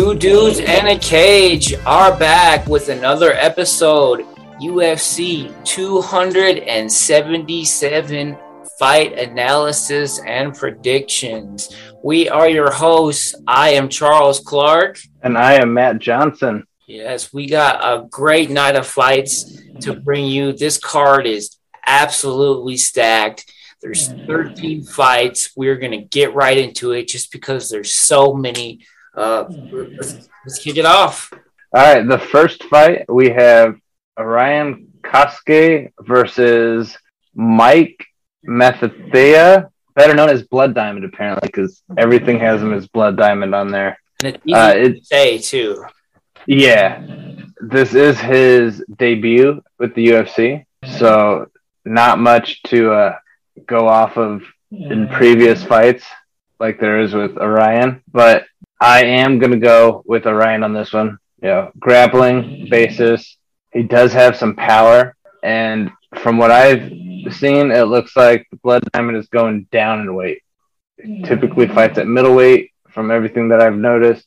Two dudes and a cage are back with another episode. UFC 277 fight analysis and predictions. We are your hosts. I am Charles Clark. And I am Matt Johnson. Yes, we got a great night of fights to bring you. This card is absolutely stacked. There's 13 fights. We're going to get right into it just because there's so many uh, let's, let's kick it off. All right, the first fight we have Orion Cosce versus Mike Mathetha, better known as Blood Diamond, apparently, because everything has him as Blood Diamond on there. And it's easy uh, to say too. Yeah, this is his debut with the UFC, so not much to uh, go off of in previous fights like there is with Orion, but I am going to go with Orion on this one. You know, grappling basis. He does have some power. And from what I've seen, it looks like the Blood Diamond is going down in weight. Hmm. typically fights at middleweight from everything that I've noticed.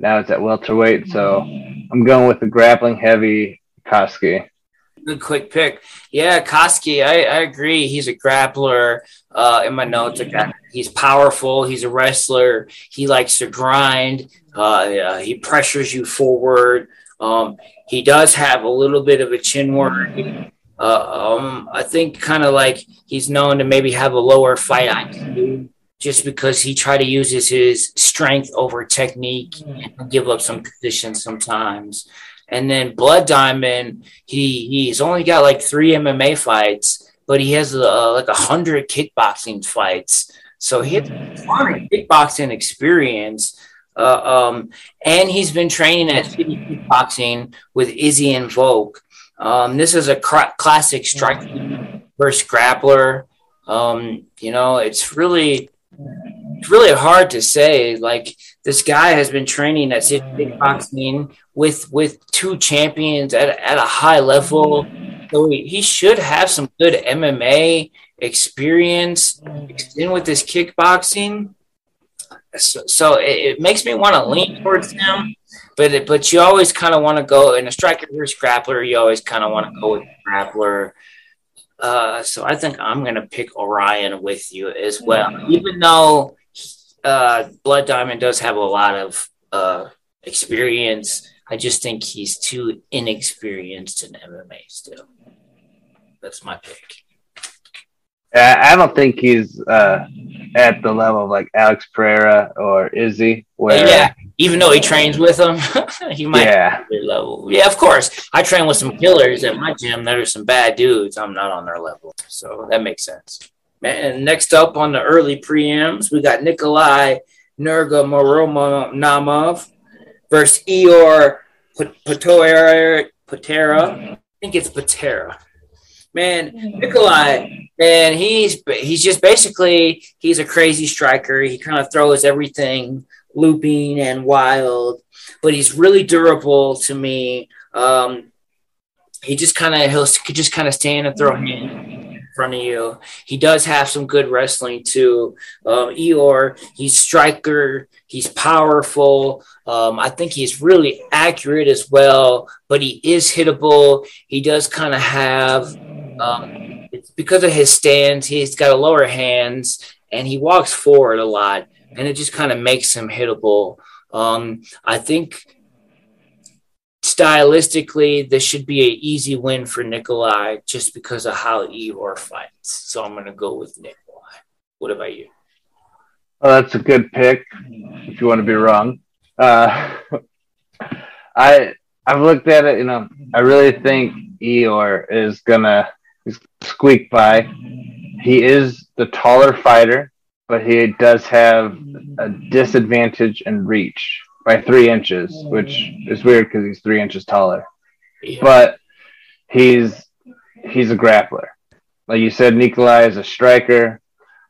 Now it's at welterweight. So hmm. I'm going with the grappling heavy Cosce. Good quick pick. Yeah, Cosce, I, I agree. He's a grappler. Uh, in my notes, he's powerful. He's a wrestler. He likes to grind. Uh, he pressures you forward. Um, he does have a little bit of a chin work. Uh, um, I think kind of like he's known to maybe have a lower fight IQ just because he try to uses his strength over technique and give up some positions sometimes. And then Blood Diamond, he he's only got like three MMA fights, but he has uh, like a hundred kickboxing fights. So he has kickboxing experience. Uh, um, and he's been training at City Kickboxing with Izzy and Volk. Um, this is a cr- classic striking versus grappler. Um, you know, it's really, it's really hard to say. Like this guy has been training at City Kickboxing with with two champions at, at a high level. So he, he should have some good MMA experience in with this kickboxing. So, so it, it, makes me want to lean towards him, but it, but you always kind of want to go in a striker versus grappler. You always kind of want to go with grappler. Uh, so I think I'm to pick Orion with you as well, even though uh, Blood Diamond does have a lot of uh, experience I just think he's too inexperienced in MMA still. That's my pick. I don't think he's uh, at the level of like Alex Pereira or Izzy. Where yeah, even though he trains with them, he might yeah. be level. Yeah, of course. I train with some killers at my gym. There are some bad dudes. I'm not on their level, so that makes sense. And next up on the early preams, we got Nikolai Nurmagomedov versus Patera. Patera. I think it's Patera. Man, Nikolai, man, he's he's just basically he's a crazy striker. He kind of throws everything looping and wild, but he's really durable to me. Um, he just kind of he'll just kind of stand and throw hands front of you. He does have some good wrestling too. Um, Ihor, he's striker, he's powerful. Um, I think he's really accurate as well, but he is hittable. He does kind of have, um, it's because of his stance, he's got a lower hands and he walks forward a lot, and it just kind of makes him hittable. Um, I think stylistically, this should be an easy win for Nikolai just because of how Ihor fights. So I'm going to go with Nikolai. What about you? Well, that's a good pick. If you want to be wrong, uh, I I've looked at it. You know, I really think Ihor is gonna squeak by. He is the taller fighter, but he does have a disadvantage in reach by three inches, which is weird because he's three inches taller. Yeah. But he's he's a grappler. Like you said, Nikolai is a striker.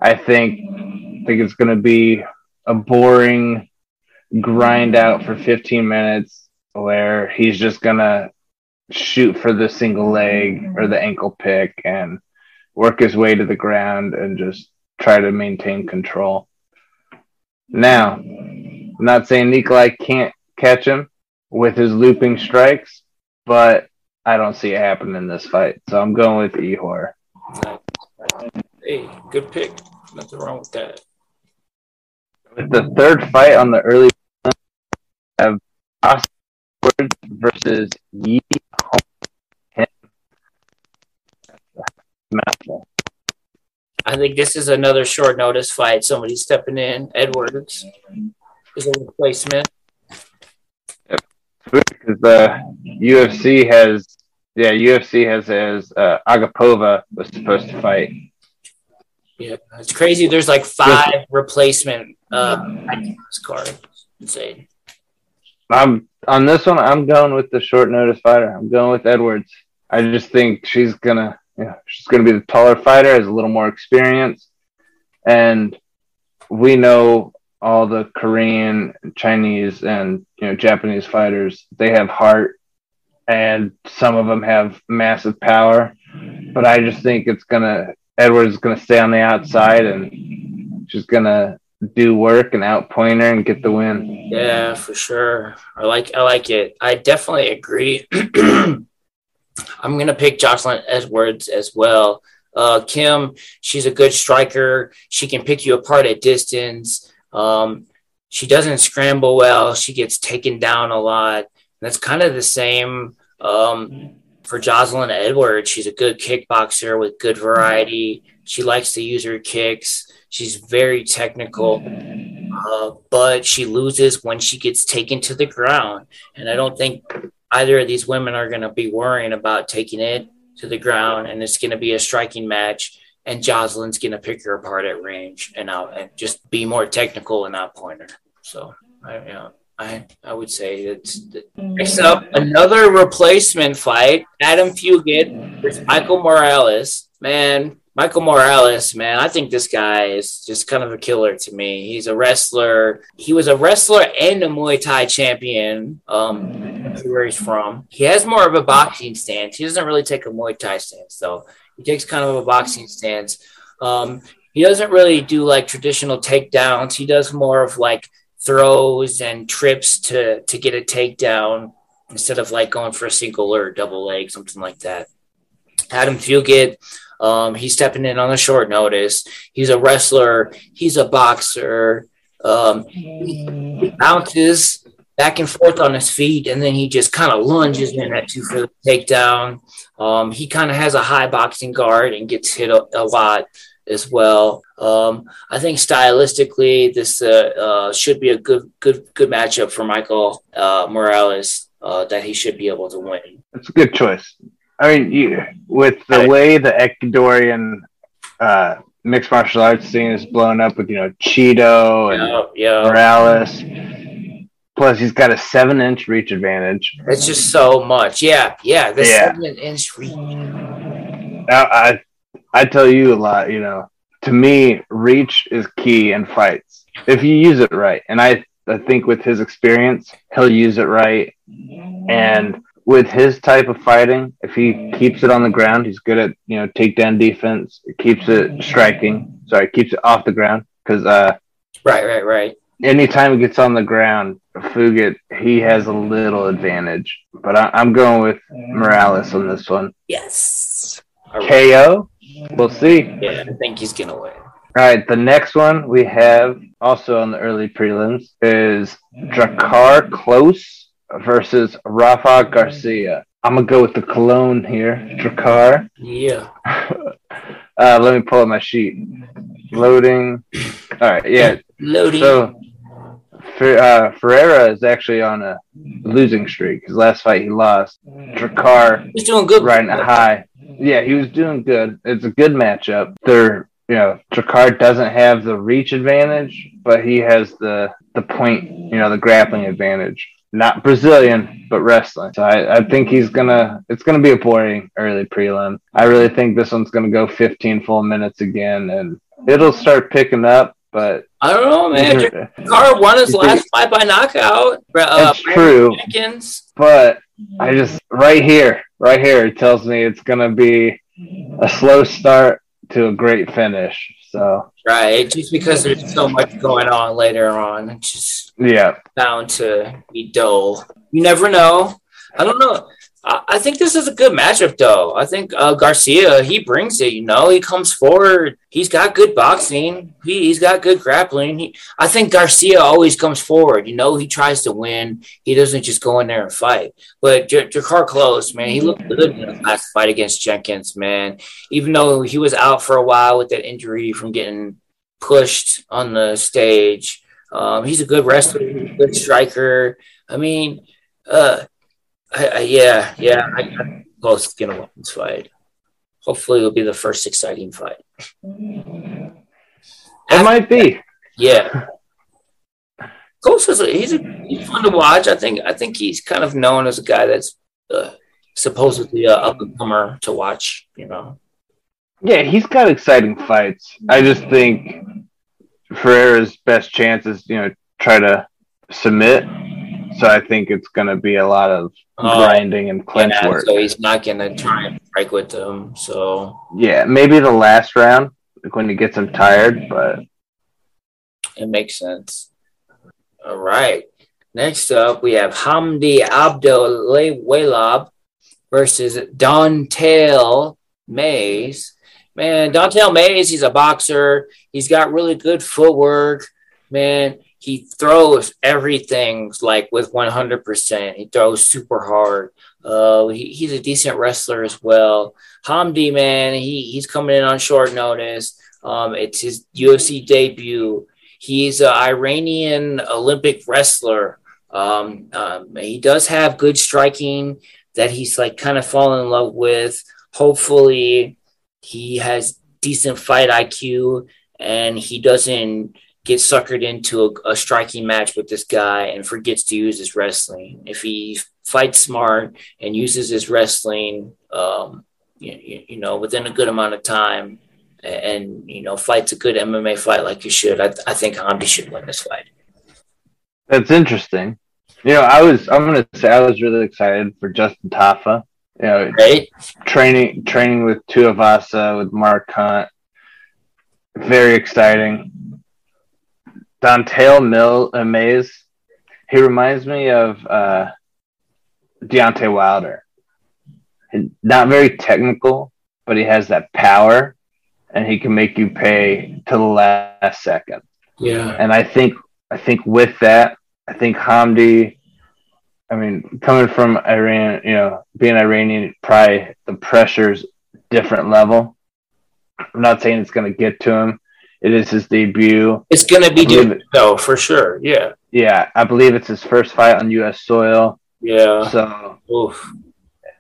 I think I think it's going to be a boring grind out for 15 minutes where he's just going to shoot for the single leg or the ankle pick and work his way to the ground and just try to maintain control. Now, I'm not saying Nikolai can't catch him with his looping strikes, but I don't see it happening in this fight. So I'm going with Ihor. Hey, good pick. Nothing wrong with that. With the third fight on the early of Oscar versus Yi I think this is another short notice fight. Somebody stepping in. Edwards is a replacement. Yep. Because the UFC has, yeah, UFC has as uh, Agapova was supposed to fight. Yeah, it's crazy. There's like five replacement uh, card. Insane. I'm on this one. I'm going with the short notice fighter. I'm going with Edwards. I just think she's gonna yeah, she's going to be the taller fighter, has a little more experience, and we know all the Korean, Chinese, and you know Japanese fighters. They have heart, and some of them have massive power. But I just think it's gonna Edwards is gonna stay on the outside, and she's gonna do work and outpoint her and get the win. Yeah, for sure. I like I like it. I definitely agree. I'm to pick Jocelyn Edwards as well. Uh, Kim, she's a good striker. She can pick you apart at distance. Um, she doesn't scramble well. She gets taken down a lot. And that's kind of the same um, for Jocelyn Edwards. She's a good kickboxer with good variety. She likes to use her kicks. She's very technical, uh, but she loses when she gets taken to the ground. And I don't think either of these women are going to be worrying about taking it to the ground, and it's going to be a striking match. And Jocelyn's going to pick her apart at range and out and just be more technical and not pointer. So, I, you know, I I would say it's next up another replacement fight. Adam Fugitt versus Michael Morales. Man, Michael Morales, man, I think this guy is just kind of a killer to me. He's a wrestler. He was a wrestler and a Muay Thai champion. Um, where he's from. He has more of a boxing stance. He doesn't really take a Muay Thai stance though. He takes kind of a boxing stance. Um, he doesn't really do like traditional takedowns. He does more of like throws and trips to to get a takedown instead of like going for a single or a double leg, something like that. Adam Fugitt, um, he's stepping in on a short notice. He's a wrestler. He's a boxer. Um, he bounces back and forth on his feet, and then he just kind of lunges in at you for the takedown. Um, he kind of has a high boxing guard and gets hit a, a lot as well. Um, I think stylistically, this uh, uh, should be a good, good, good matchup for Michael uh, Morales uh, that he should be able to win. It's a good choice. I mean, you, with the way the Ecuadorian uh, mixed martial arts scene is blown up with you know Cheeto and yeah, yeah. Morales. Plus, he's got a seven-inch reach advantage. It's just so much. Yeah, yeah, the yeah. seven-inch reach. I, I tell you a lot. You know, to me, reach is key in fights if you use it right. And I, I think with his experience, he'll use it right. And with his type of fighting, if he keeps it on the ground, he's good at you know takedown defense. Keeps it striking. Sorry, keeps it off the ground because uh, right, right, right. Anytime he gets on the ground, Fugitt he has a little advantage. But I, am going with Morales on this one. Yes. KO. We'll see. Yeah, I think he's gonna win. All right, the next one we have also on the early prelims is Drakkar Klose versus Rafa Garcia. I'm gonna go with the cologne here, Drakkar. Yeah. uh, let me pull up my sheet. Loading. All right, yeah. Loading. So, uh, Ferreira is actually on a losing streak. His last fight he lost. Drakkar. He's doing good. Riding a high. Yeah, he was doing good. It's a good matchup. They're you know, Drakkar doesn't have the reach advantage, but he has the the point, you know, the grappling advantage not Brazilian, but wrestling. So I, I think he's gonna. It's gonna be a boring early prelim. I really think this one's gonna go 15 full minutes again, and it'll start picking up. But I don't know, man. Carr won his last fight by knockout. Uh, That's true. Jenkins. But I just right here, right here, it tells me it's gonna be a slow start to a great finish. So So right, just because there's so much going on later on, it's just yeah, bound to be dull. You never know. I don't know. I think this is a good matchup, though. I think uh, Garcia he brings it. You know, he comes forward. He's got good boxing. He, he's got good grappling. He, I think Garcia always comes forward. You know, he tries to win. He doesn't just go in there and fight. But J- Drakkar Klose, man, he looked good in the last fight against Jenkins, man. Even though he was out for a while with that injury from getting pushed on the stage, um, he's a good wrestler, good striker. I mean, uh, I, I, yeah, yeah. I, I both win this fight. Hopefully, it'll be the first exciting fight. It After, might be. Yeah. Coach is a, he's a, he's fun to watch. I think I think he's kind of known as a guy that's uh, supposedly a up and comer to watch. You know. Yeah, he's got exciting fights. I just think Ferreira's best chance is you know try to submit so I think it's going to be a lot of oh, grinding and clinch yeah, work. So he's not going to try and strike with them. So yeah, maybe the last round like when he gets him tired, but it makes sense. All right. Next up, we have Hamdi Abdel versus Don'Tale Mayes. Man, Don'Tale Mayes, he's a boxer. He's got really good footwork. Man, he throws everything like with 100%. He throws super hard. Uh, he, he's a decent wrestler as well. Hamdi, man, he, he's coming in on short notice. Um, it's his UFC debut. He's an Iranian Olympic wrestler. Um, um, he does have good striking that he's like kind of fallen in love with. Hopefully, he has decent fight IQ and he doesn't gets suckered into a, a, striking match with this guy and forgets to use his wrestling. If he fights smart and uses his wrestling, um, you, you, know, within a good amount of time, and you know, fights a good MMA fight like he should, I, I think Hamdi should win this fight. That's interesting. You know, I was I'm gonna say I was really excited for Justin Tafa. You know, right? training training with Tuivasa with Mark Hunt. Very exciting. Don'Tale Mill Mayes. He reminds me of uh, Deontay Wilder. Not very technical, but he has that power, and he can make you pay to the last second. Yeah. And I think I think with that, I think Hamdi. I mean, coming from Iran, you know, being Iranian, probably the pressure's different level. I'm not saying it's going to get to him, it is his debut. It's going to be different, though, for sure. Yeah. Yeah, I believe it's his first fight on U.S. soil. Yeah. So, Oof.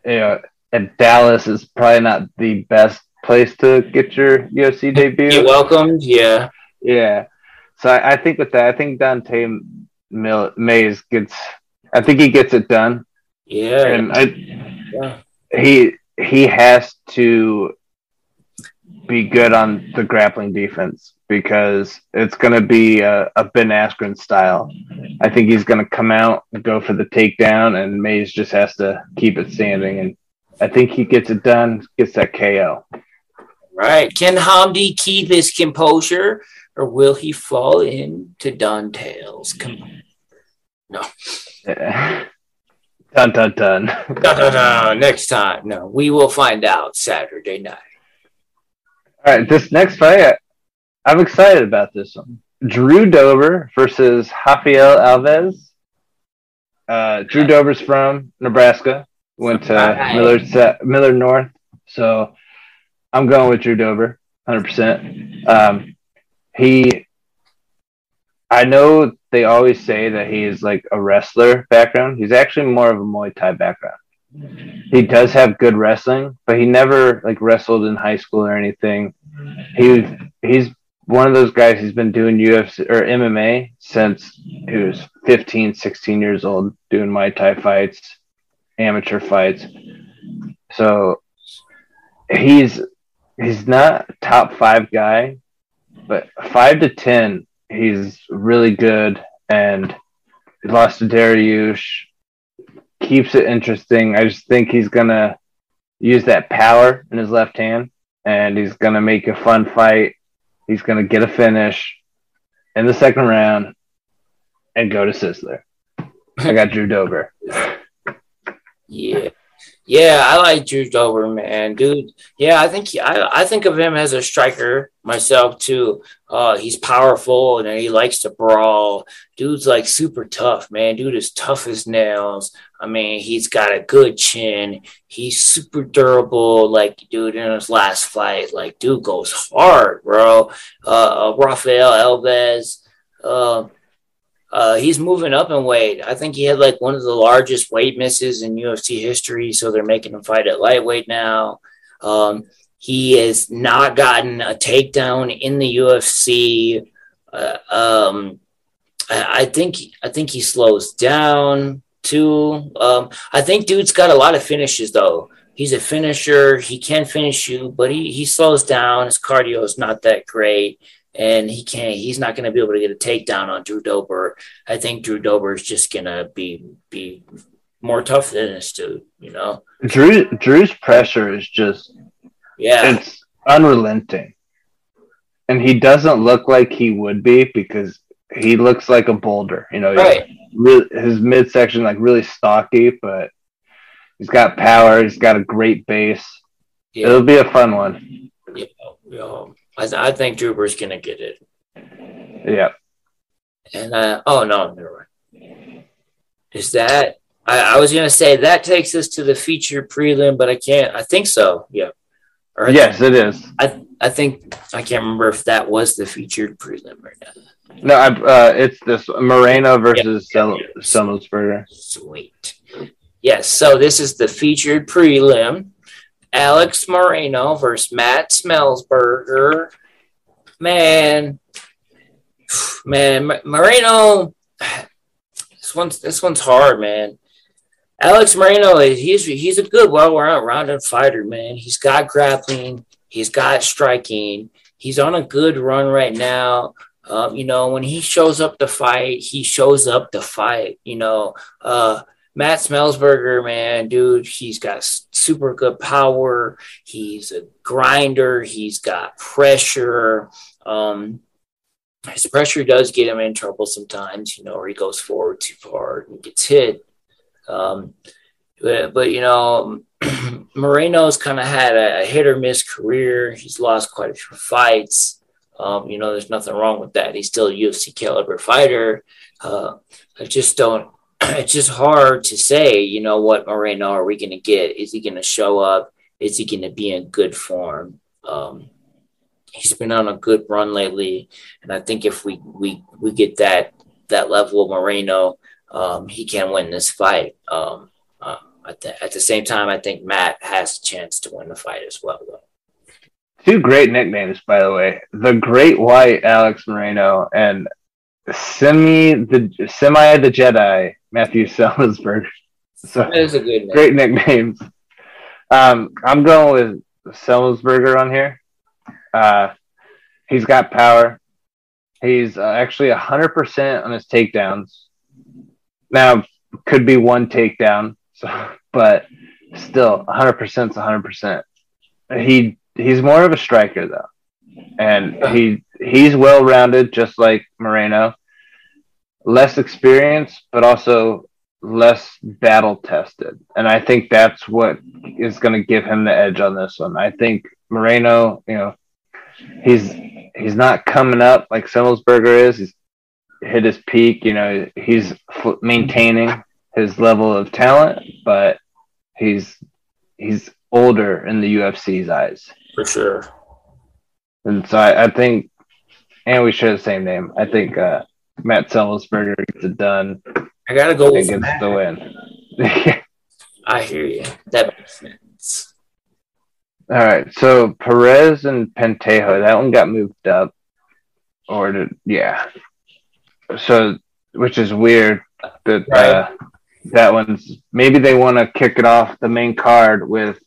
you know, and Dallas is probably not the best place to get your UFC debut. Get welcomed, yeah. Yeah. So I, I think with that, I think Dante Mill, Mayes gets. I think he gets it done. Yeah. And I, yeah. he he has to be good on the grappling defense because it's going to be a, a Ben Askren style. I think he's going to come out and go for the takedown, and Mayes just has to keep it standing. And I think he gets it done, gets that KO. Right. Can Hamdi keep his composure, or will he fall into Don'Tale's composure? No. dun dun dun. dun dun dun. Next time, no, we will find out Saturday night. All right, this next fight, I'm excited about this one. Drew Dober versus Rafael Alves. Uh, Drew Dober's from Nebraska, went to Millard Millard North, so I'm going with Drew Dober, 100. Um, percent He, I know they always say that he is like a wrestler background. He's actually more of a Muay Thai background he does have good wrestling, but he never like wrestled in high school or anything. He he's one of those guys who's been doing UFC or MMA since he was 15, 16 years old, doing Muay Thai fights, amateur fights. So he's he's not top five guy, but five to ten, he's really good and he lost to Dariush keeps it interesting. I just think he's gonna use that power in his left hand, and he's gonna make a fun fight. he's to get a finish in the second round and go to Sizzler. I got Drew Dober. Yeah. Yeah, I like Drew Dober, man, dude. Yeah, I think he, I I think of him as a striker myself too. Uh, he's powerful and he likes to brawl. Dude's like super tough, man. Dude is tough as nails. I mean, he's got a good chin. He's super durable. Like, dude, in his last fight, like, dude goes hard, bro. Uh, uh Rafael Alves. Uh, uh, he's moving up in weight. I think he had like one of the largest weight misses in UFC history, so they're making him fight at lightweight now. Um, he has not gotten a takedown in the UFC. Uh, um, I, think I think he slows down too. Um, I think dude's got a lot of finishes though. He's a finisher. He can finish you, but he, he slows down. His cardio is not that great and he can't. He's not going to be able to get a takedown on Drew Dober. I think Drew Dober is just going to be be more tough than this dude. You know, Drew Drew's pressure is just yeah, it's unrelenting, and he doesn't look like he would be because he looks like a boulder. You know, right? Really, his midsection like really stocky, but he's got power. He's got a great base. Yeah. It'll be a fun one. Yeah, yeah. I, th- I think Drooper's gonna get it. Yeah. And uh, oh no, never mind. Is that I, I, was gonna say that takes us to the feature prelim, but I can't. I think so. Yeah. Or yes, it is. I I think I can't remember if that was the featured prelim or not. No, I, uh, it's this Morono versus yeah, Sweet. Yes, so this is the featured prelim. Alex Morono versus Matt Semelsberger. Man, man, Morono. This one's this one's hard, man. Alex Morono, he's he's a good, well-rounded fighter, man. He's got grappling, he's got striking, he's on a good run right now. Um, you know, when he shows up to fight, he shows up to fight. You know, uh, Matt Semelsberger, man, dude, he's got super good power. He's a grinder. He's got pressure. Um, his pressure does get him in trouble sometimes, you know, or he goes forward too far and gets hit. Um, but, but, you know, Morono's kind of had a, a, hit or miss career. He's lost quite a few fights. Um, you know, there's nothing wrong with that. He's still a UFC caliber fighter. Uh, I just don't it's just hard to say, you know, what Morono are we going to get? Is he going to show up? Is he going to be in good form? Um, he's been on a good run lately, and I think if we we we get that that level of Morono, um, he can win this fight. Um, uh, at, the, at the same time, I think Matt has a chance to win the fight as well, though. Two great nicknames, by the way. The Great White Alex Morono and Semi the Semi the Jedi Matthew Semelsberger. So that is a good name. great nicknames. Um, I'm going with Semelsberger on here. Uh, he's got power. He's uh, actually 100% on his takedowns. Now, could be one takedown, so, but still 100% is 100%. He he's more of a striker though. And he he's well rounded just like Morono less experience, but also less battle tested. And I think that's what is going to give him the edge on this one. I think Morono, you know, he's he's not coming up like Semelsberger is. He's hit his peak. You know, he's maintaining his level of talent, but he's he's older in the UFC's eyes for sure. And so I, I think, and we share the same name. I think uh, Matt Semelsberger gets it done. I gotta go Matt. the win. I hear you. That makes sense. All right, so Perez and Pantoja, that one got moved up, or did yeah? So, which is weird that right. uh, that one's maybe they want to kick it off the main card with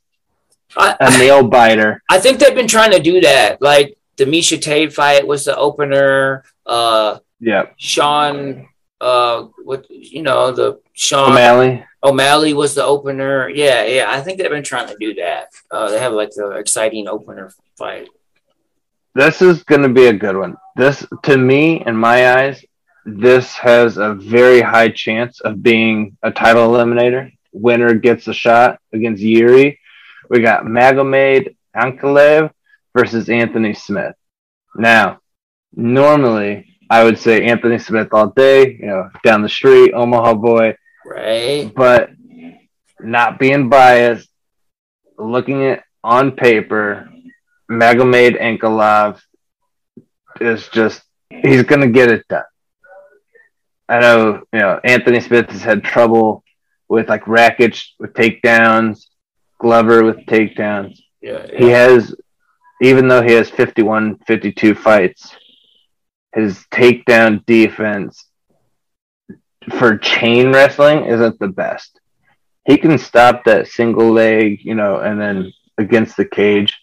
I, a nail biter. I think they've been trying to do that. Like the Miesha Tate fight was the opener. Uh, yeah. Sean, uh, what you know, the Sean O'Malley. O'Malley was the opener. Yeah, yeah. I think they've been trying to do that. Uh, they have like the exciting opener fight. this is going to be a good one. This, to me, in my eyes, this has a very high chance of being a title eliminator. Winner gets a shot against Yuri. We got Magomed Ankalaev versus Anthony Smith. Now, normally I would say Anthony Smith all day, you know, down the street, Omaha boy. Right. But not being biased, looking at on paper, Magomed Ankalaev is just he's gonna get it done. I know, you know, Anthony Smith has had trouble with like Rakic with takedowns, Glover with takedowns. Yeah, yeah. He has, even though he has 51, 52 fights, his takedown defense for chain wrestling isn't the best. He can stop that single leg, you know, and then against the cage.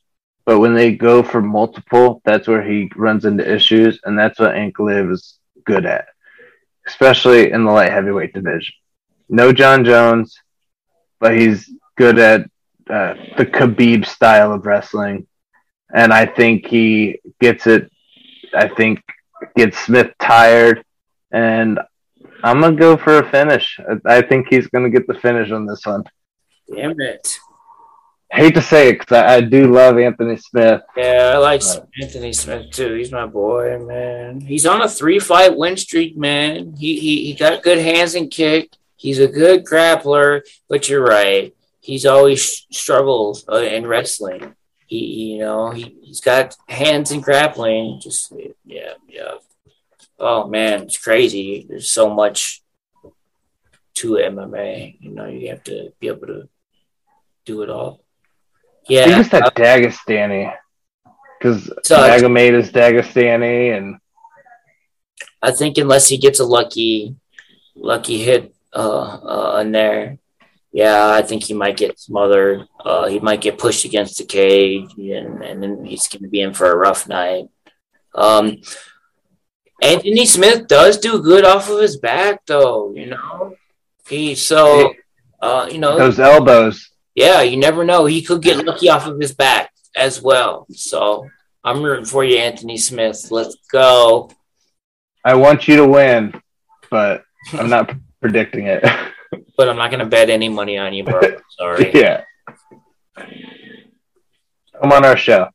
But when they go for multiple, that's where he runs into issues, and that's what Ankalaev is good at, especially in the light heavyweight division. No Jon Jones, but he's good at uh, the Khabib style of wrestling, and I think he gets it. I think gets Smith tired, and I'm gonna go for a finish. I, think he's gonna get the finish on this one. Damn it. Hate to say it because I, I do love Anthony Smith. Yeah, I like Right. Anthony Smith too. He's my boy, man. He's on a three fight win streak, man. He, he he got good hands and kick. He's a good grappler, but you're right. He's always struggled uh, in wrestling. He, you know, he, he's got hands in grappling. Just, yeah, yeah. Oh, man, it's crazy. There's so much to MMA. You know, you have to be able to do it all. Yeah. just that Dagestani because So- Magomed is Dagestani, and I think unless he gets a lucky, lucky hit uh, uh, in there, yeah, I think he might get smothered. Uh, he might get pushed against the cage, and, and then he's going to be in for a rough night. Um, Anthony Smith does do good off of his back, though. You know, he so uh, you know those elbows. yeah, you never know. He could get lucky off of his back as well. So I'm rooting for you, Anthony Smith. Let's go. I want you to win, but I'm not predicting it. but I'm not gonna bet any money on you, bro. Sorry. yeah. Come on our show.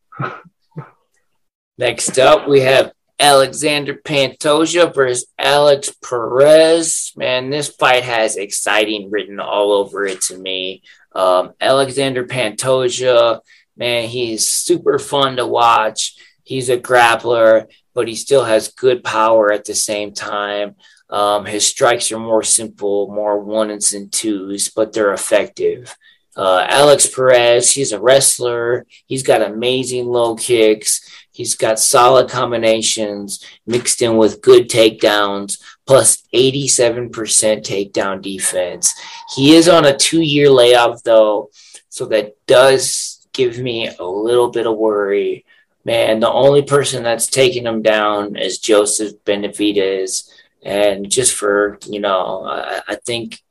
Next up, we have Alexander Pantoja versus Alex Perez. Man, this fight has exciting written all over it to me. Um, Alexander Pantoja, man, he's super fun to watch. He's a grappler, but he still has good power at the same time. Um, his strikes are more simple, more ones and twos, but they're effective. Uh, Alex Perez, he's a wrestler. He's got amazing low kicks. He's got solid combinations mixed in with good takedowns, plus 87% takedown defense. He is on a two year layoff, though, so that does give me a little bit of worry. Man, the only person that's taking him down is Joseph Benavidez. And just for, you know, I, I think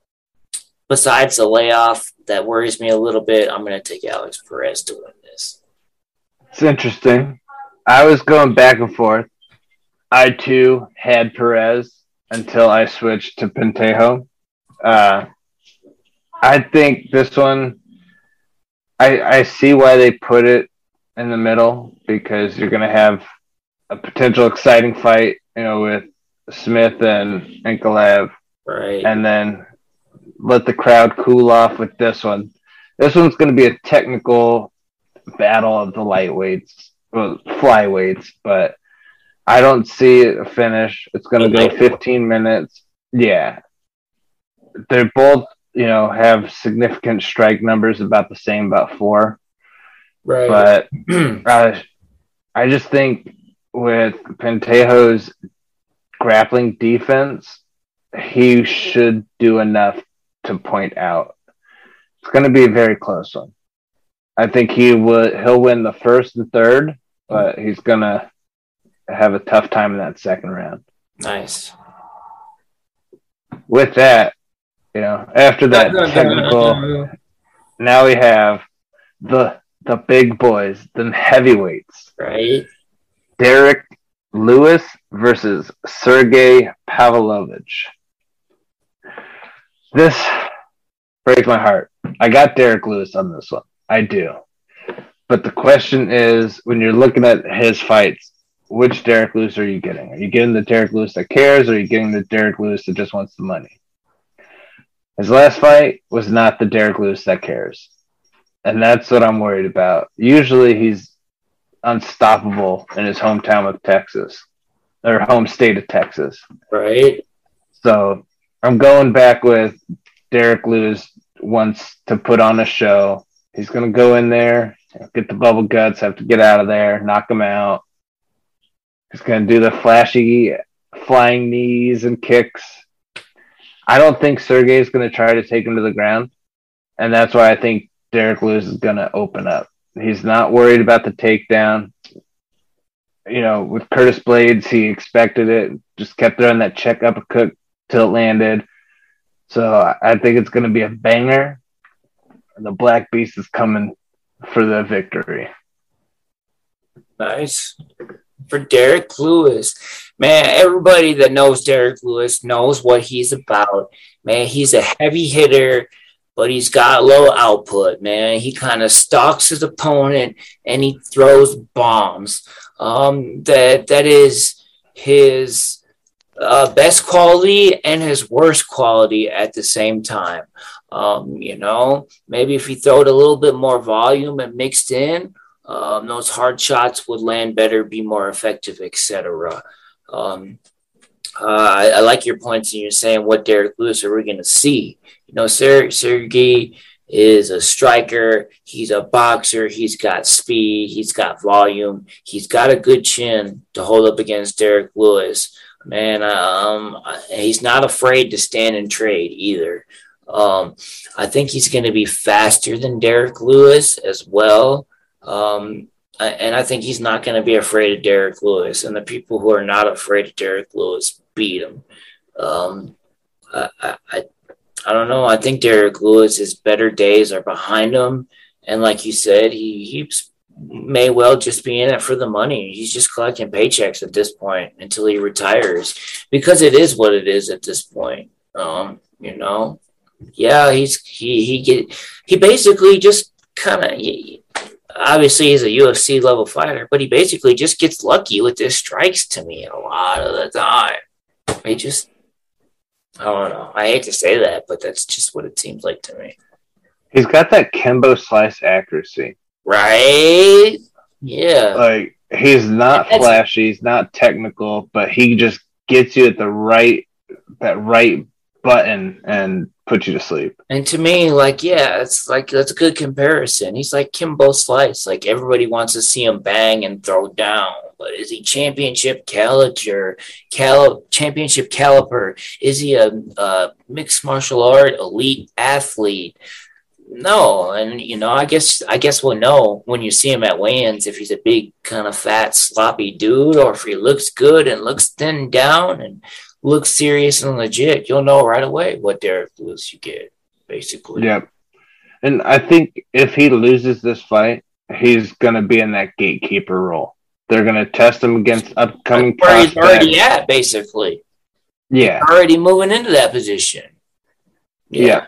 besides the layoff that worries me a little bit, I'm going to take Alex Perez to win this. It's interesting. I was going back and forth. I too had Perez until I switched to Pantoja. Uh, I think this one, I I see why they put it in the middle because you're going to have a potential exciting fight, you know, with Smith and Ankalaev, Right. and then let the crowd cool off with this one. This one's going to be a technical battle of the lightweights, flyweights, but I don't see a finish. It's going to go 15 minutes. Yeah. They're both, you know, have significant strike numbers about the same, about four. right. But uh, I just think with Pantoja's grappling defense, he should do enough to point out. It's going to be a very close one. I think he would he'll win the first and third, but he's going to have a tough time in that second round. nice. With that, you know, after that technical, now we have the the big boys, the heavyweights. right. Derrick Lewis versus Sergey Pavlovich. This breaks my heart. I got Derrick Lewis on this one. I do. But the question is when you're looking at his fights, which Derrick Lewis are you getting? Are you getting the Derrick Lewis that cares or are you getting the Derrick Lewis that just wants the money? His last fight was not the Derrick Lewis that cares. And that's what I'm worried about. Usually he's unstoppable in his hometown of Texas or home state of Texas. Right. So I'm going back with Derrick Lewis wants to put on a show. He's going to go in there, get the bubble guts, have to get out of there, knock him out. He's going to do the flashy flying knees and kicks. I don't think Sergey is going to try to take him to the ground. And that's why I think Derrick Lewis is going to open up. He's not worried about the takedown. You know, with Curtis Blaydes, he expected it, just kept throwing that check uppercut till it landed. So I think it's going to be a banger. The Black Beast is coming for the victory. Nice. For Derrick Lewis. Man, everybody that knows Derrick Lewis knows what he's about. Man, he's a heavy hitter but he's got low output, man. He kind of stalks his opponent and he throws bombs. Um, that that is his uh, best quality and his worst quality at the same time. Um, you know, maybe if he throw it a little bit more volume and mixed in, um, those hard shots would land better, be more effective, etc. Um, uh, I, I, like your points, and you're saying what Derrick Lewis are we going to see? You know, Ser- Sergey is a striker. He's a boxer. He's got speed. He's got volume. He's got a good chin to hold up against Derrick Lewis. Man, um, he's not afraid to stand and trade either. Um, I think he's going to be faster than Derrick Lewis as well. Um, and I think he's not going to be afraid of Derrick Lewis. And the people who are not afraid of Derrick Lewis beat him. Um, I, I, I don't know. I think Derrick Lewis, his better days are behind him, and like you said, he he may well just be in it for the money. He's just collecting paychecks at this point until he retires, because it is what it is at this point. Um, you know, yeah, he's he he get he basically just kind of obviously he's a UFC level fighter, but he basically just gets lucky with his strikes to me a lot of the time. He just I don't know. I hate to say that, but that's just what it seems like to me. He's got that Kimbo slice accuracy. Right? Yeah. Like he's not that's... flashy, he's not technical, but he just gets you at the right that right button and put you to sleep. And to me, like, yeah, it's like that's a good comparison. He's like Kimbo Slice. Like everybody wants to see him bang and throw down. But is he championship caliber? Cal championship caliber? Is he a, a mixed martial art elite athlete? No, and you know, I guess I guess we'll know when you see him at weigh-ins if he's a big kind of fat sloppy dude or if he looks good and looks thin down and looks serious and legit, you'll know right away what Derrick Lewis you get, basically. Yeah. And I think if he loses this fight, he's going to be in that gatekeeper role. They're going to test him against upcoming where he's already at, basically. Yeah. He's already moving into that position. Yeah. yeah.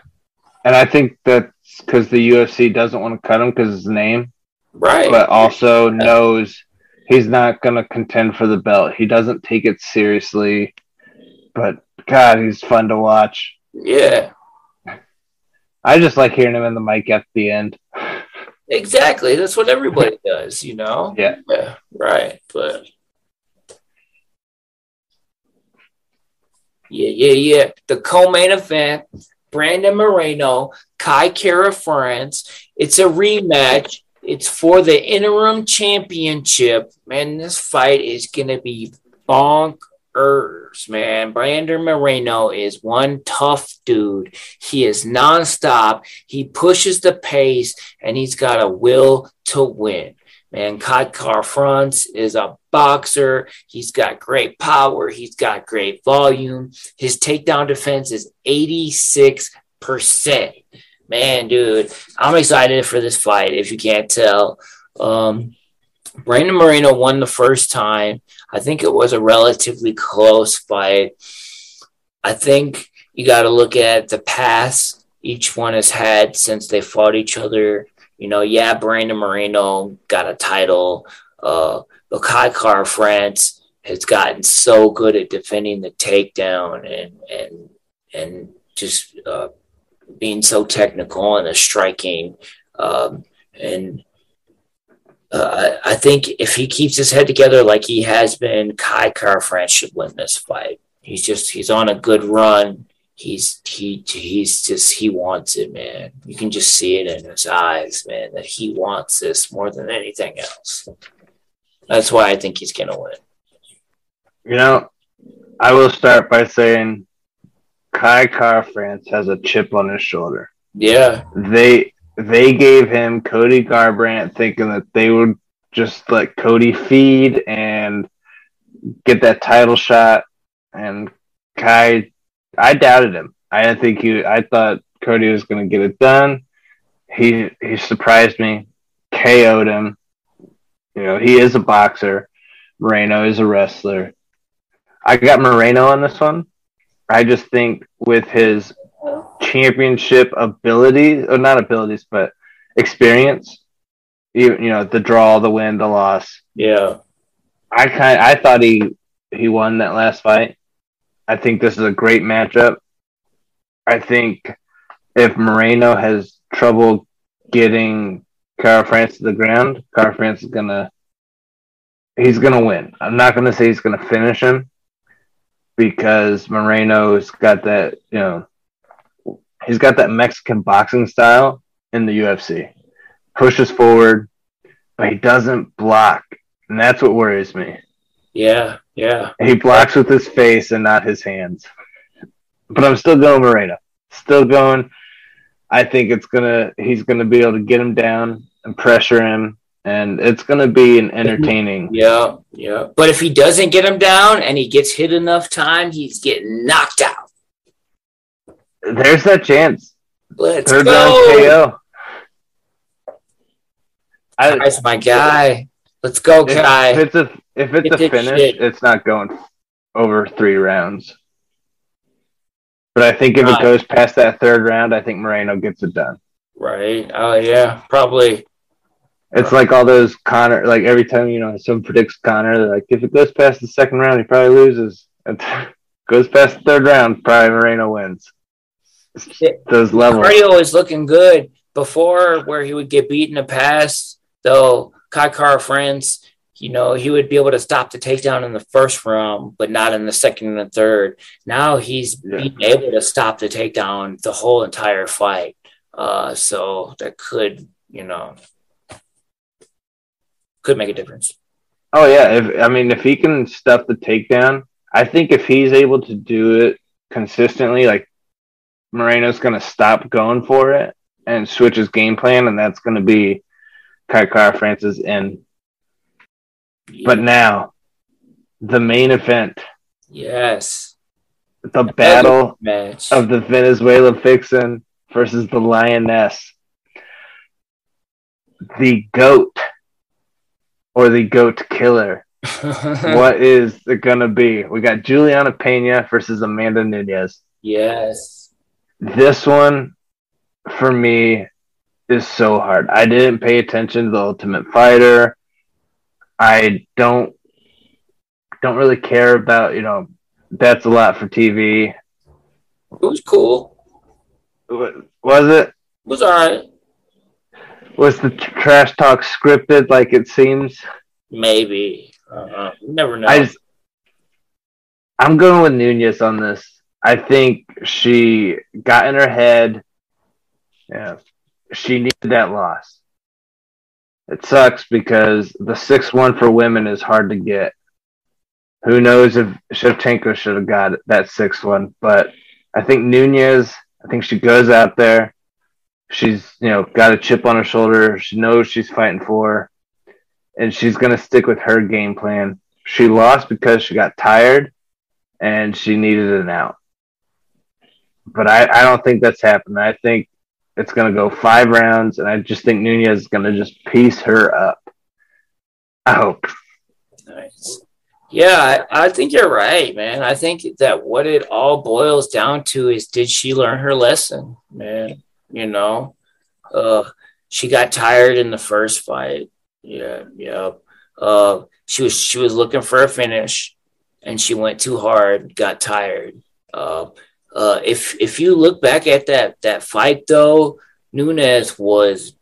And I think that's because the UFC doesn't want to cut him because his name. Right. But also yeah. knows he's not going to contend for the belt. He doesn't take it seriously but God, he's fun to watch. Yeah. I just like hearing him in the mic at the end. Exactly. That's what everybody does, you know? Yeah. Yeah. Right. But yeah, yeah, yeah. The co-main event, Brandon Moreno, Kai Kara-France. It's a rematch. It's for the interim championship. Man, this fight is gonna be bonk Urs, man. Brandon Moreno is one tough dude. He is nonstop. He pushes the pace and he's got a will to win. Man, Kai Kara-France is a boxer. He's got great power. He's got great volume. His takedown defense is 86%. Man, dude, I'm excited for this fight if you can't tell. Um, Brandon Moreno won the first time. I think it was a relatively close fight. I think you got to look at the past each one has had since they fought each other. You know, yeah, Brandon Moreno got a title. Uh, but Kai Kara-France has gotten so good at defending the takedown and and and just uh, being so technical and striking. Um, and uh, I think if he keeps his head together like he has been, Kai Kara-France should win this fight. He's just he's on a good run. He's he he's just he wants it, man. You can just see it in his eyes, man, that he wants this more than anything else. That's why I think he's gonna win. You know, I will start by saying Kai Kara-France has a chip on his shoulder. Yeah. They they gave him Cody Garbrandt thinking that they would just let Cody feed and get that title shot. And Kai, I doubted him. I didn't think he. I thought Cody was going to get it done. He he surprised me, KO'd him. You know, he is a boxer. Moreno is a wrestler. I got Moreno on this one. I just think with his championship abilities, or not abilities, but experience. You, you know, the draw, the win, the loss. Yeah. I kind I thought he he won that last fight. I think this is a great matchup. I think if Moreno has trouble getting Kara-France to the ground, Kara-France is gonna he's gonna win. I'm not gonna say he's gonna finish him because Moreno's got that, you know, he's got that Mexican boxing style in the UFC. Pushes forward, but he doesn't block. And that's what worries me. Yeah, yeah. He blocks with his face and not his hands. But I'm still going Moreno. Still going. I think it's gonna he's gonna be able to get him down and pressure him and it's gonna be an entertaining. Yeah, yeah. But if he doesn't get him down and he gets hit enough time, he's getting knocked out. There's that chance. Let's Third go. KO. I, That's my guy. Let's go, Kai. If it's a if it's, a finish, shit. it's not going over three rounds. But I think if it goes past that third round, I think Moreno gets it done. Right. Oh yeah, probably. It's like all those Conor. Like every time you know someone predicts Conor, they're like, if it goes past the second round, he probably loses. It goes past the third round, probably Moreno wins those levels. Cardio is looking good before where he would get beat in the past, though Kai Kara-France, you know, he would be able to stop the takedown in the first round, but not in the second and the third. Now he's yeah. being able to stop the takedown the whole entire fight. Uh, so that could, you know, could make a difference. Oh yeah, if I mean if he can stuff the takedown, I think if he's able to do it consistently, like Moreno's going to stop going for it and switch his game plan, and that's going to be Kai Kara-France's end. But now, the main event. Yes. The battle match. of the Venezuela vixen versus the lioness. The goat or the goat killer. what is it going to be? We got Julianna Pena versus Amanda Nunes. Yes. This one for me is so hard. I didn't pay attention to the Ultimate Fighter. I don't don't really care about, you know, that's a lot for TV. It was cool. Was it? It was alright. Was the trash talk scripted like it seems? Maybe. Uh, never know. I just, I'm going with Nunes on this. I think she got in her head. Yeah, she needed that loss. It sucks because the six one for women is hard to get. Who knows if Shevchenko should have got that six one, but I think Nunes. I think she goes out there. She's you know got a chip on her shoulder. She knows she's fighting for, and she's gonna stick with her game plan. She lost because she got tired, and she needed an out but I, I don't think that's happening. I think it's going to go five rounds, and I just think Nunes is going to just piece her up. I hope. Nice. Yeah, I, I, think you're right, man. I think that what it all boils down to is did she learn her lesson, man? You know, uh, she got tired in the first fight. Yeah, yeah. Uh, she was she was looking for a finish, and she went too hard, got tired. Uh, uh, if if you look back at that that fight though, Nunes was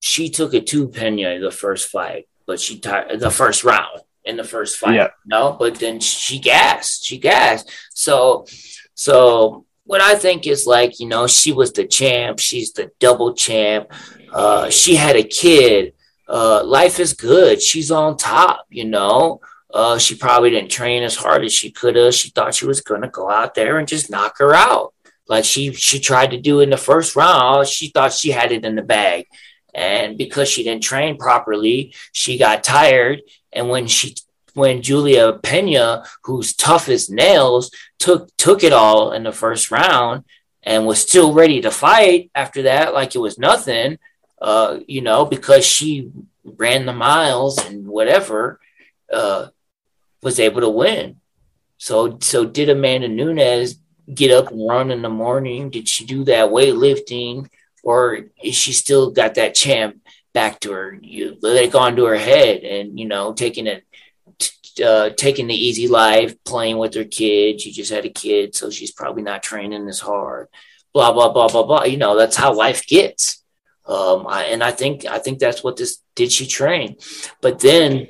she took it to Pena the first fight, but she tired the first round in the first fight. Yeah. No, but then she gassed. She gassed. So so what I think is like, you know, she was the champ, she's the double champ. Uh, she had a kid. Uh, life is good. She's on top, you know. Uh, she probably didn't train as hard as she could have. She thought she was gonna go out there and just knock her out, like she she tried to do in the first round. She thought she had it in the bag, and because she didn't train properly, she got tired. And when she when Julia Pena, who's tough as nails, took took it all in the first round and was still ready to fight after that, like it was nothing, uh, you know, because she ran the miles and whatever. Uh, was able to win. So so did Amanda Nunes get up and run in the morning? Did she do that weightlifting, or is she still got that champ back to her, you, like onto her head, and you know taking it, uh, taking the easy life, playing with her kid. She just had a kid, so she's probably not training as hard. Blah blah blah blah blah. You know that's how life gets. Um, I, and I think I think that's what this did. She train, but then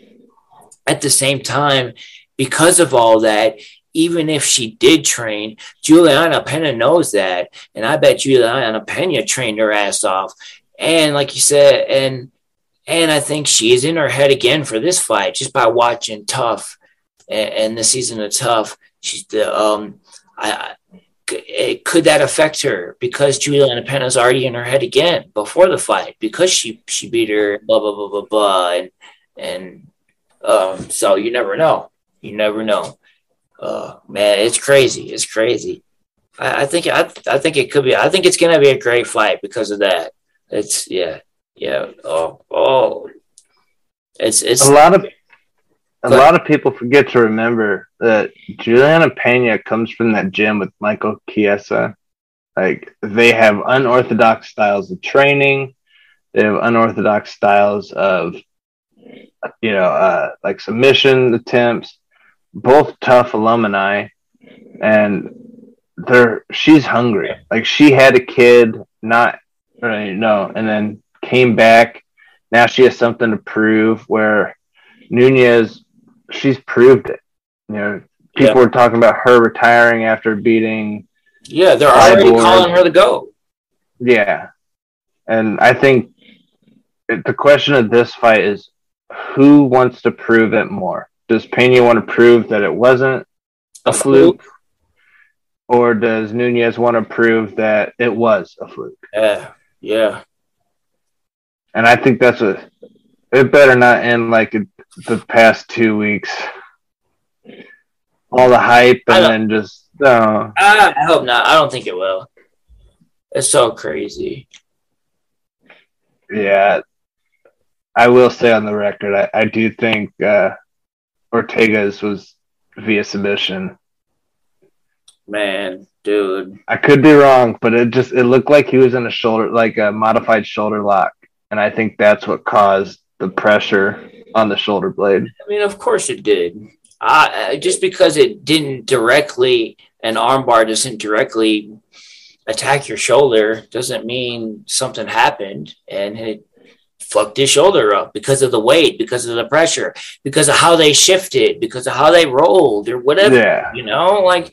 at the same time, because of all that, even if she did train, Julianna Pena knows that. And I bet Julianna Pena trained her ass off. And like you said, and and I think she is in her head again for this fight just by watching TUF and, and the season of TUF. She's the um I, I could that affect her because Julianna Pena's already in her head again before the fight because she she beat her blah blah blah blah blah and and um, so you never know. You never know. Uh, man, it's crazy. It's crazy. I, I think I, I think it could be. I think it's gonna be a great fight because of that. It's yeah, yeah. Oh, oh. It's it's a lot of a lot of people forget to remember that Julianna Pena comes from that gym with Michael Chiesa. Like they have unorthodox styles of training. They have unorthodox styles of you know, uh, like submission attempts, both TUF alumni, and they're she's hungry. Like she had a kid, not know, and then came back. Now she has something to prove. Where Nunes, she's proved it. You know, people yeah. were talking about her retiring after beating. Yeah, they're already calling her the go. Yeah, and I think the question of this fight is who wants to prove it more? Does Pena want to prove that it wasn't a fluke? Or does Nunes want to prove that it was a fluke? Yeah, yeah. And I think that's a. It better not end like the past two weeks. All the hype and then just. Uh, I hope not. I don't think it will. It's so crazy. Yeah, I will say on the record, I, I do think uh, Ortega's was via submission. Man, dude, I could be wrong, but it just it looked like he was in a shoulder, like a modified shoulder lock, and I think that's what caused the pressure on the shoulder blade. I mean, of course it did. Uh, just because it didn't directly, an armbar doesn't directly attack your shoulder, doesn't mean something happened, and it fucked his shoulder up because of the weight, because of the pressure, because of how they shifted, because of how they rolled or whatever. Yeah. You know, like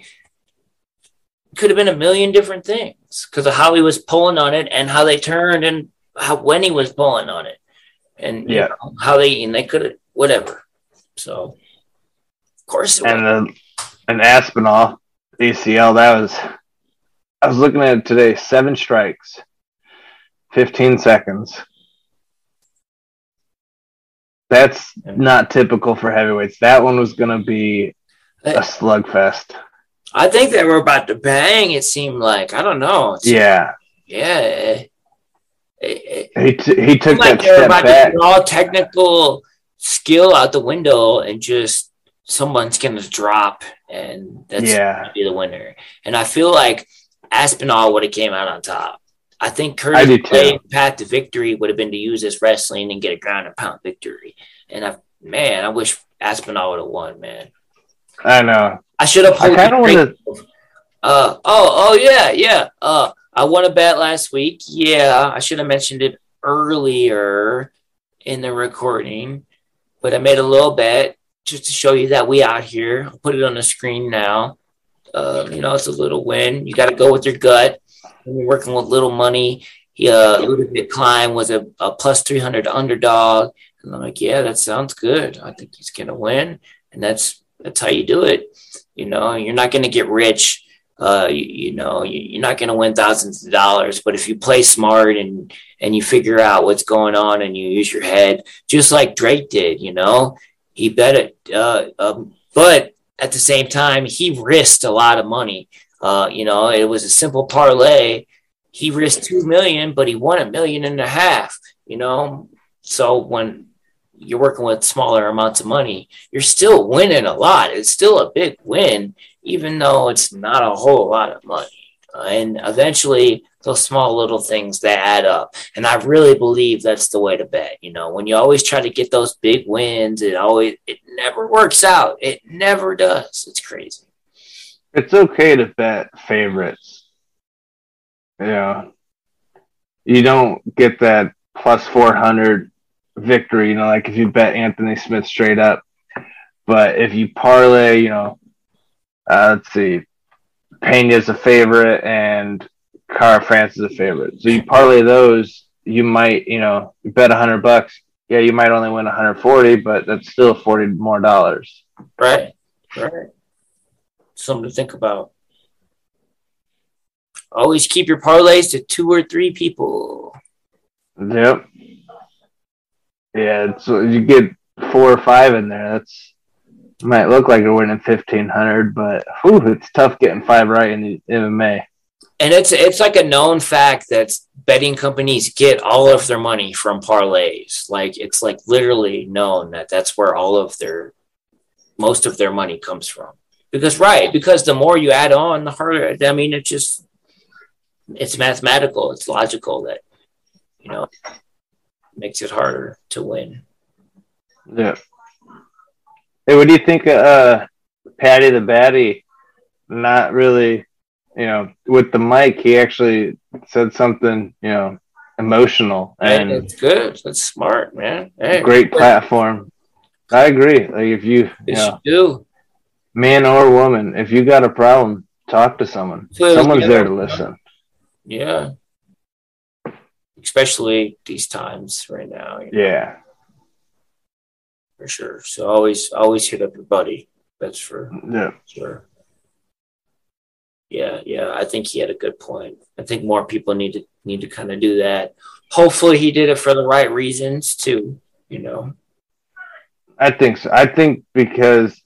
could have been a million different things because of how he was pulling on it and how they turned and how when he was pulling on it. And yeah, know, how they and they could have whatever. So of course and uh, an Aspinall ACL that was I was looking at it today, seven strikes, 15 seconds. That's not typical for heavyweights. That one was going to be a slugfest. I think they were about to bang. It seemed like I don't know. yeah, yeah. It, it, he t- he took that like step back. all technical skill out the window and just someone's gonna drop and that's Yeah. gonna be the winner. And I feel like Aspinall would have came out on top. I think I Curtis. Blaydes' path to victory would have been to use this wrestling and get a ground and pound victory. And I, man, I wish Aspinall would have won, man. I know. I should have I pulled. kind of want to. uh oh oh yeah yeah. Uh, I won a bet last week. Yeah, I should have mentioned it earlier in the recording, but I made a little bet just to show you that we out here. I'll put it on the screen now. Uh, you know, it's a little win. You got to go with your gut. You're working with little money, he, uh, Ludovit Klein was a, a plus 300 underdog. And I'm like, yeah, that sounds good. I think he's going to win. And that's, that's how you do it. You know, you're not going to get rich. Uh, you, you know, you, you're not going to win thousands of dollars, but if you play smart and, and you figure out what's going on and you use your head, just like Drake did, you know, he bet it. Uh, um, but at the same time, he risked a lot of money. Uh, you know, it was a simple parlay. He risked two million, but he won a million and a half. You know, so when you're working with smaller amounts of money, you're still winning a lot. It's still a big win, even though it's not a whole lot of money. Uh, and eventually, those small little things they add up. And I really believe that's the way to bet. You know, when you always try to get those big wins, it always it never works out. It never does. It's crazy. It's okay to bet favorites. Yeah. You don't get that plus 400 victory, you know, like if you bet Anthony Smith straight up. But if you parlay, you know, uh, let's see, Pena's a favorite and Kara-France is a favorite. So you parlay those, you might, you know, you bet 100 bucks. Yeah, you might only win 140, but that's still 40 more dollars. Right. Right. Something to think about. Always keep your parlays to two or three people. Yep. Yeah, so you get four or five in there. That's might look like you're winning fifteen hundred, but whew, it's tough getting five right in the MMA. And it's it's like a known fact that betting companies get all of their money from parlays. Like it's like literally known that that's where all of their most of their money comes from. Because right, because the more you add on, the harder. I mean, it's just it's mathematical. It's logical that you know makes it harder to win. Yeah. Hey, what do you think of uh, Paddy the Baddy? Not really, you know, with the mic, he actually said something, you know, emotional And it's good. That's smart, man. Hey, great platform. I agree. Like if you, you know, you do. Man or woman, if you got a problem, talk to someone. Someone's there to listen. Yeah. Especially these times right now, you know, Yeah. for sure. So always, always hit up your buddy. That's for Yeah. sure. Yeah, yeah. I think he had a good point. I think more people need to need to kind of do that. Hopefully, he did it for the right reasons too. You know. I think so. I think because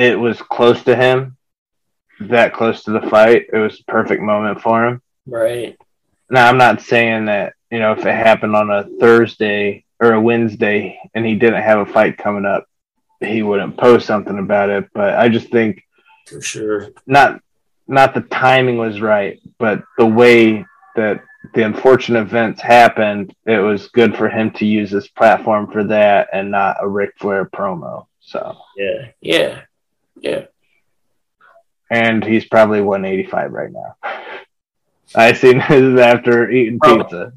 it was close to him, that close to the fight, it was a perfect moment for him. Right. Now, I'm not saying that, you know, if it happened on a Thursday or a Wednesday and he didn't have a fight coming up, he wouldn't post something about it. But I just think For sure. not not the timing was right, but the way that the unfortunate events happened, it was good for him to use this platform for that and not a Ric Flair promo. So, Yeah. Yeah. Yeah. and he's probably 185 right now. I seen this after eating pizza.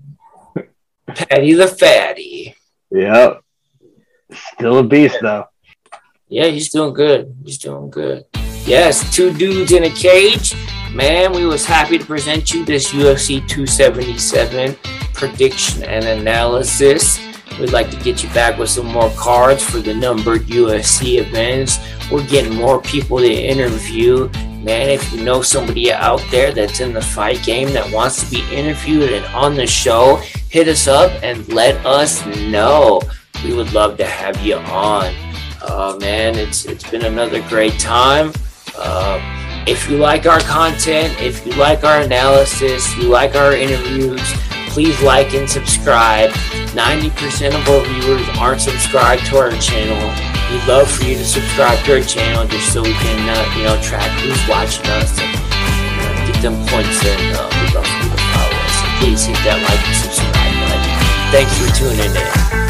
Paddy the fatty. Yep. Still a beast though. Yeah, he's doing good. He's doing good. Yes, two dudes in a cage. Man, we was happy to present you this UFC 277 prediction and analysis. We'd like to get you back with some more cards for the numbered UFC events. We're getting more people to interview. Man, if you know somebody out there that's in the fight game that wants to be interviewed and on the show, hit us up and let us know. We would love to have you on. Uh, man, it's it's been another great time. Uh, if you like our content, if you like our analysis, you like our interviews, please like and subscribe. 90% of our viewers aren't subscribed to our channel. We'd love for you to subscribe to our channel just so we can, uh, you know, track who's watching us and uh, get them points in. Uh, we'd love for you to follow us. So please hit that like and subscribe button. Thanks for tuning in.